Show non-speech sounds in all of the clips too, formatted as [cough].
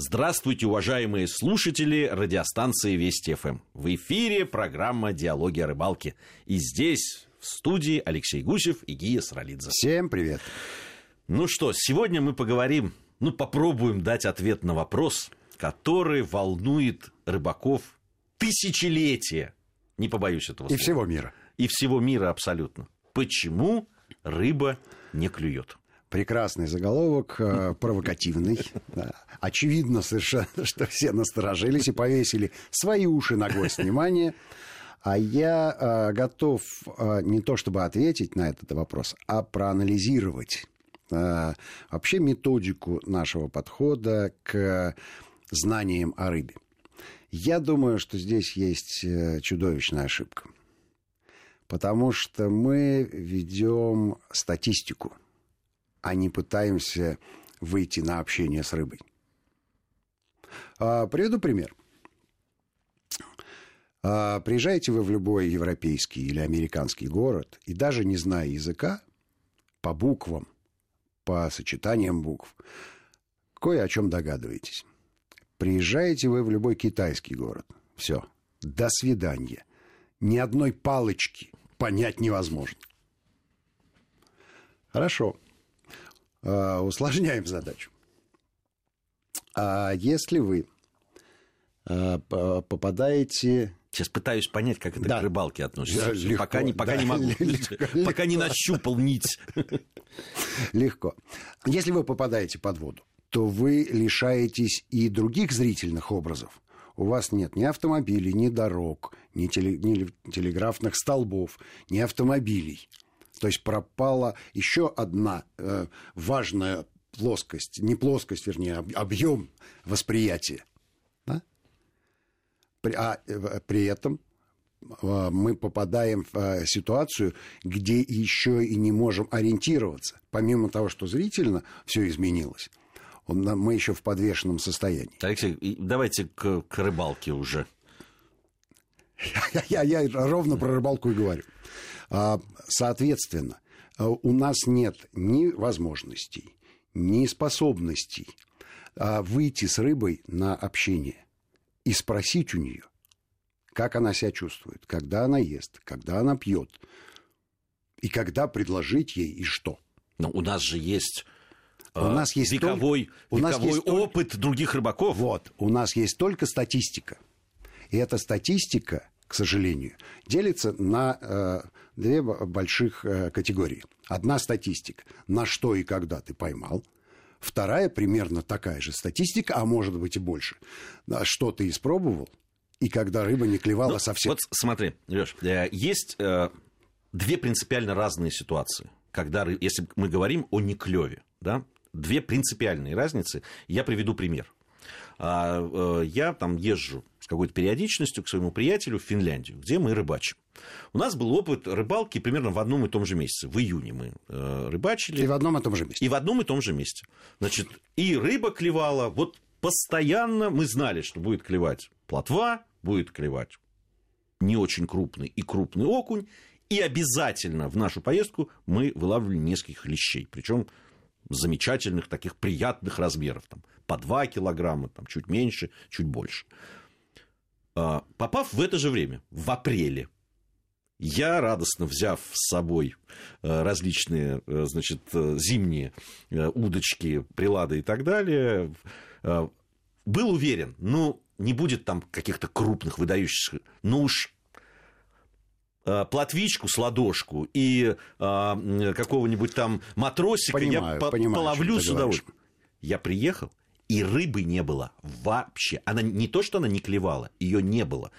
Здравствуйте, уважаемые слушатели радиостанции Вести ФМ. В эфире программа «Диалоги о рыбалке». И здесь, в студии, Алексей Гусев и Гия Саралидзе. Всем привет. Ну что, сегодня мы поговорим, ну попробуем дать ответ на вопрос, который волнует рыбаков тысячелетия. Не побоюсь этого слова. И всего мира. И всего мира абсолютно. Почему рыба не клюет? Прекрасный заголовок, э, провокативный. Да. Очевидно совершенно, [laughs] что все насторожились и повесили свои уши на гвоздь внимания. А я э, готов э, не то чтобы ответить на этот вопрос, а проанализировать э, вообще методику нашего подхода к знаниям о рыбе. Я думаю, что здесь есть э, чудовищная ошибка. Потому что мы ведем статистику – а не пытаемся выйти на общение с рыбой. А, приведу пример. А, приезжаете вы в любой европейский или американский город, и даже не зная языка, по буквам, по сочетаниям букв, кое о чем догадываетесь. Приезжаете вы в любой китайский город. Все. До свидания. Ни одной палочки понять невозможно. Хорошо. Э, усложняем задачу. А если вы э, попадаете Сейчас пытаюсь понять, как это да. к рыбалке относится. Легко, пока не, пока да, не могу. Легко, пока не нащупал нить. Легко. Если вы попадаете под воду, то вы лишаетесь и других зрительных образов. У вас нет ни автомобилей, ни дорог, ни, теле, ни телеграфных столбов, ни автомобилей. То есть пропала еще одна э, важная плоскость, не плоскость, вернее, объем восприятия. Да? При, а э, при этом э, мы попадаем в э, ситуацию, где еще и не можем ориентироваться. Помимо того, что зрительно все изменилось, он, мы еще в подвешенном состоянии. Алексей, давайте к, к рыбалке уже. [laughs] Я, я, я ровно про рыбалку и говорю. А, соответственно, а, у нас нет ни возможностей, ни способностей а, выйти с рыбой на общение и спросить у нее, как она себя чувствует, когда она ест, когда она пьет, и когда предложить ей и что. Но у нас же есть у нас есть вековой, только, у нас есть опыт только, других рыбаков. Вот, у нас есть только статистика. И эта статистика, к сожалению, делится на э, две больших э, категории. Одна статистика, на что и когда ты поймал. Вторая примерно такая же статистика, а может быть и больше. Что ты испробовал, и когда рыба не клевала ну, совсем. Вот смотри, Леш, э, есть э, две принципиально разные ситуации, когда, если мы говорим о неклеве, да, две принципиальные разницы. Я приведу пример. А, я там езжу какой-то периодичностью к своему приятелю в Финляндию, где мы рыбачим. У нас был опыт рыбалки примерно в одном и том же месяце. В июне мы э, рыбачили. И в одном и том же месте. И в одном и том же месте. Значит, и рыба клевала. Вот постоянно мы знали, что будет клевать плотва, будет клевать не очень крупный и крупный окунь. И обязательно в нашу поездку мы вылавливали нескольких лещей. Причем замечательных, таких приятных размеров. Там, по 2 килограмма, там, чуть меньше, чуть больше. А, попав в это же время, в апреле, я, радостно взяв с собой э, различные, э, значит, э, зимние удочки, прилады и так далее, был уверен, ну, не будет там каких-то крупных, выдающихся, ну уж платвичку с ладошку и какого-нибудь там матросика понимаю, я понимаю, половлю с удовольствием. Я приехал, и рыбы не было вообще. Она не то, что она не клевала, ее не было.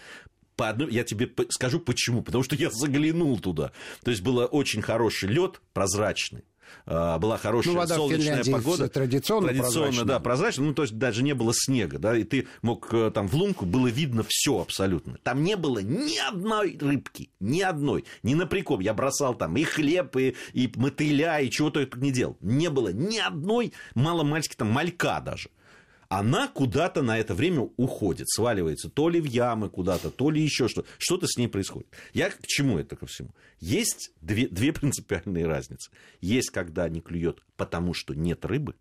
По одной, я тебе скажу почему. Потому что я заглянул туда. То есть был очень хороший лед, прозрачный. А, была хорошая ну, вода солнечная погода. Традиционно, традиционно прозрачная. да, прозрачная. Ну, то есть даже не было снега, да, и ты мог э, там в лунку, было видно все абсолютно. Там не было ни одной рыбки, ни одной, ни на приком. Я бросал там и хлеб, и, и мотыля, и чего только не делал. Не было ни одной, мало мальчики, там малька даже она куда-то на это время уходит, сваливается то ли в ямы куда-то, то ли еще что Что-то с ней происходит. Я к чему это ко всему? Есть две, две [laughs] принципиальные разницы. Есть, когда не клюет, потому что нет рыбы.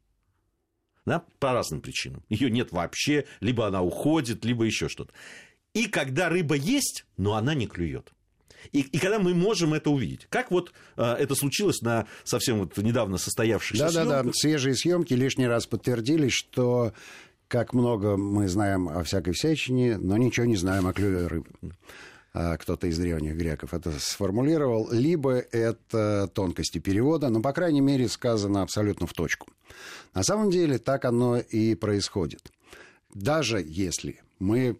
да, по разным причинам. Ее нет вообще, либо она уходит, либо еще что-то. И когда рыба есть, но она не клюет. И, и когда мы можем это увидеть. Как вот э, это случилось на совсем вот недавно состоявшихся да, съемках. Да, да, свежие съемки лишний раз подтвердили, что как много мы знаем о всякой всячине, но ничего не знаем о клюве рыбы. А, кто-то из древних греков это сформулировал, либо это тонкости перевода, но, по крайней мере, сказано абсолютно в точку. На самом деле так оно и происходит. Даже если мы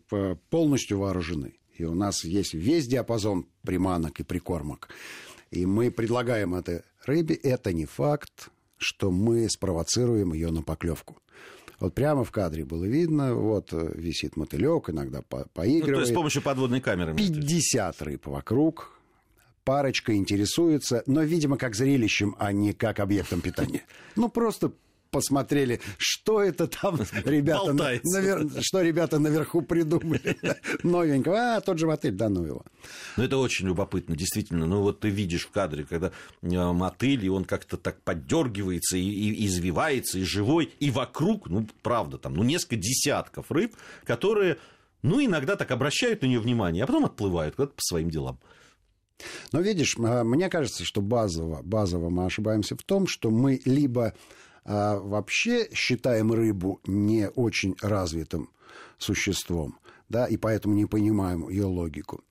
полностью вооружены, и у нас есть весь диапазон приманок и прикормок, и мы предлагаем это рыбе, это не факт, что мы спровоцируем ее на поклевку. Вот прямо в кадре было видно, вот э, висит мотылек, иногда по поигрывает. Ну, то есть с помощью подводной камеры. 50 рыб вокруг, парочка интересуется, но, видимо, как зрелищем, а не как объектом питания. Ну, просто посмотрели, что это там [laughs] ребята, навер... что ребята наверху придумали. [laughs] Новенького, а, тот же мотыль, да ну его. Ну, это очень любопытно, действительно. Ну, вот ты видишь в кадре, когда э, мотыль, и он как-то так поддергивается, и, и извивается, и живой, и вокруг, ну, правда, там, ну, несколько десятков рыб, которые, ну, иногда так обращают на нее внимание, а потом отплывают куда-то по своим делам. Но видишь, э, мне кажется, что базово, базово мы ошибаемся в том, что мы либо а вообще считаем рыбу не очень развитым существом, да, и поэтому не понимаем ее логику.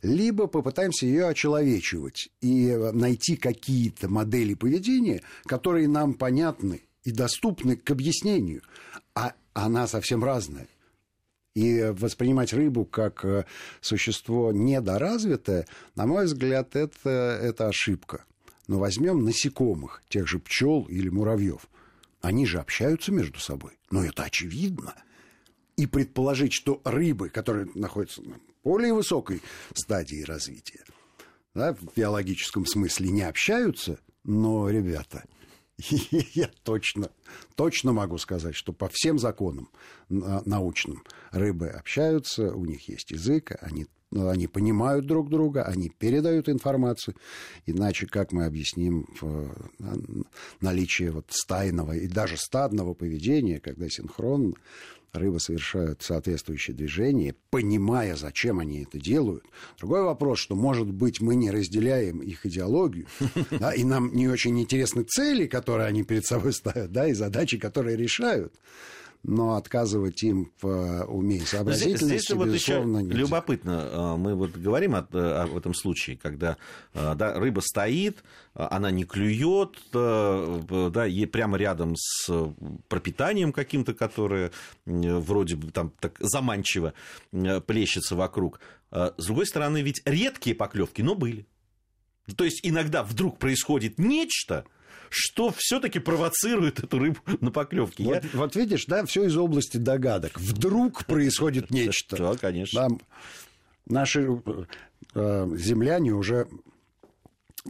Либо попытаемся ее очеловечивать и найти какие-то модели поведения, которые нам понятны и доступны к объяснению, а она совсем разная. И воспринимать рыбу как э, существо недоразвитое, на мой взгляд, это, это ошибка. Но возьмем насекомых, тех же пчел или муравьев. Они же общаются между собой. Но это очевидно. И предположить, что рыбы, которые находятся на более высокой стадии развития, да, в биологическом смысле не общаются, но, ребята, [laughs] я точно, точно могу сказать, что по всем законам научным рыбы общаются, у них есть язык, они они понимают друг друга, они передают информацию. Иначе как мы объясним э, наличие вот стайного и даже стадного поведения, когда синхронно рыбы совершают соответствующие движения, понимая, зачем они это делают. Другой вопрос, что, может быть, мы не разделяем их идеологию, [laughs] да, и нам не очень интересны цели, которые они перед собой ставят, да, и задачи, которые решают но отказывать им в э, уме и сообразительности, здесь, здесь вот безусловно, еще нельзя. любопытно. Э, мы вот говорим о, об этом случае, когда э, да, рыба стоит, она не клюет, да, ей прямо рядом с пропитанием каким-то, которое вроде бы там так заманчиво плещется вокруг. С другой стороны, ведь редкие поклевки, но были. То есть иногда вдруг происходит нечто, что все-таки провоцирует эту рыбу на поклевке. Вот, Я... вот видишь, да, все из области догадок. Вдруг происходит [laughs] нечто. Да, конечно. Наши э, земляне уже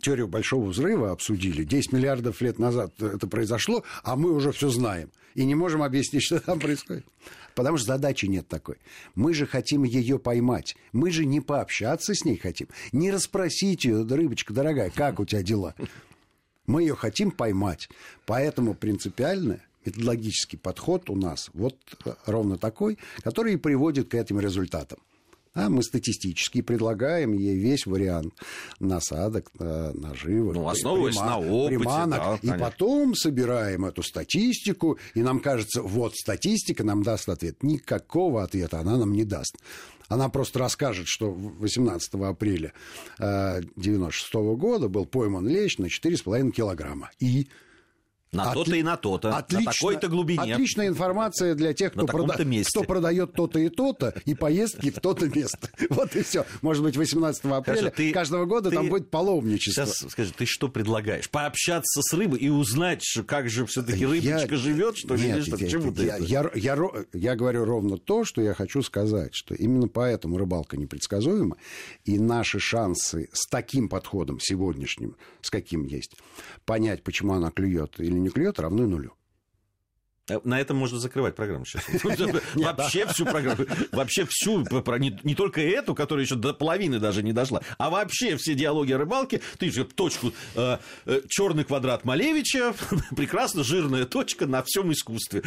теорию большого взрыва обсудили. 10 миллиардов лет назад это произошло, а мы уже все знаем. И не можем объяснить, [laughs] что там происходит. Потому что задачи нет такой. Мы же хотим ее поймать. Мы же не пообщаться с ней хотим. Не расспросить ее, рыбочка дорогая, как у тебя дела. Мы ее хотим поймать. Поэтому принципиально методологический подход у нас вот э, ровно такой, который и приводит к этим результатам. А мы статистически предлагаем ей весь вариант насадок, наживок, ну, основываясь прима, на опыте, приманок, да, и потом собираем эту статистику, и нам кажется, вот статистика нам даст ответ. Никакого ответа она нам не даст. Она просто расскажет, что 18 апреля 1996 -го года был пойман лещ на 4,5 килограмма. И на От... то-то и на то-то. Отлично, на такой-то глубине. Отличная информация для тех, кто, прода... кто продает то-то и то-то, и поездки в то-то место. [laughs] Вот и все. Может быть, 18 апреля Скажи, ты, каждого года ты... там будет паломничество. Сейчас скажи, ты что предлагаешь? Пообщаться с рыбой и узнать, как же все-таки рыбочка я... живет, что ли? Нет, я, Почему я, ты я, я, я, я говорю ровно то, что я хочу сказать, что именно поэтому рыбалка непредсказуема, и наши шансы с таким подходом сегодняшним, с каким есть, понять, почему она клюет или не клюет, равны нулю. Э, на этом можно закрывать программу сейчас. [laughs] Вообще всю программу. Вообще всю, не только эту, которая еще до половины даже не дошла, а вообще все диалоги о рыбалке. Ты же точку э, э, черный квадрат Малевича, [laughs] прекрасно жирная точка на всем искусстве.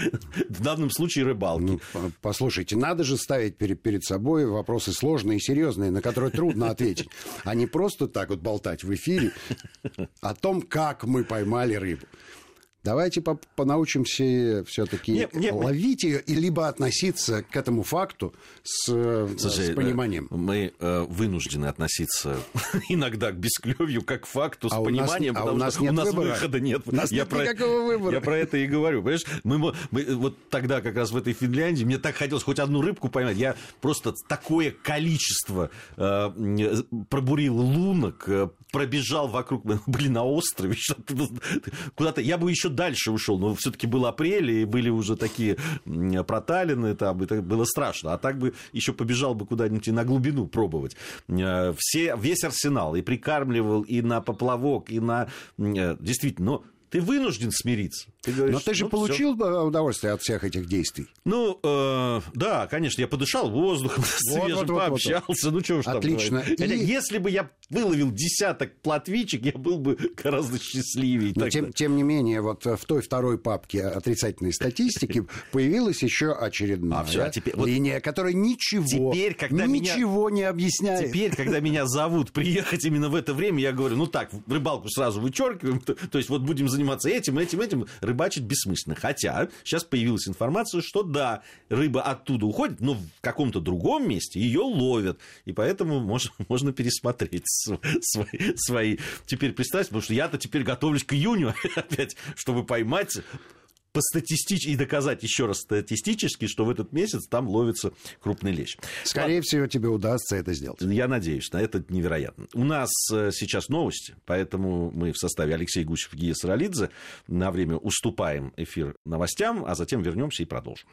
В данном случае рыбалки. Ну, послушайте, надо же ставить перед собой вопросы сложные и серьезные, на которые трудно ответить, а не просто так вот болтать в эфире о том, как мы поймали рыбу. Давайте по понаучимся все-таки ловить ее и либо относиться к этому факту с, Слушай, с пониманием. Мы э, вынуждены относиться [laughs] иногда к бесклевью как к факту с а пониманием, нас, потому а у нас что нет у нас выбора. выхода нет. У нас я нет про, никакого выбора. Я про это и говорю. Понимаешь, мы, мы, вот тогда как раз в этой Финляндии мне так хотелось хоть одну рыбку поймать. Я просто такое количество э, пробурил лунок, э, пробежал вокруг, [laughs] были на острове, [laughs] куда-то. Я бы еще дальше ушел, но все-таки был апрель, и были уже такие проталины, там, это было страшно. А так бы еще побежал бы куда-нибудь и на глубину пробовать. Э, все, весь арсенал и прикармливал, и на поплавок, и на... Э, действительно, но ты вынужден смириться. Ты говоришь, Но ты же ну, получил всё. удовольствие от всех этих действий. Ну, э, да, конечно, я подышал воздухом, [laughs] вот, свежим, вот, вот, пообщался. Вот, ну, что уж Отлично. там Хотя, И... если бы я выловил десяток платвичек, я был бы гораздо счастливее. Но тем, тем не менее, вот в той второй папке отрицательной статистики [laughs] появилась еще очередная а, всё, а теперь, линия, которая ничего, теперь, когда ничего меня, не объясняет. Теперь, когда меня зовут приехать именно в это время, я говорю, ну так, рыбалку сразу вычеркиваем, то, то есть вот будем заниматься этим, этим, этим, рыбачить бессмысленно. Хотя сейчас появилась информация, что да, рыба оттуда уходит, но в каком-то другом месте ее ловят. И поэтому можно, [laughs] можно пересмотреть свои, свои теперь представьте, потому что я-то теперь готовлюсь к июню [laughs] опять, чтобы поймать по статистически и доказать еще раз статистически, что в этот месяц там ловится крупный лещ. Скорее Ладно. всего, тебе удастся это сделать. Я надеюсь, на это невероятно. У нас э, сейчас новости, поэтому мы в составе Алексей Гусев и Гия Саралидзе на время уступаем эфир новостям, а затем вернемся и продолжим.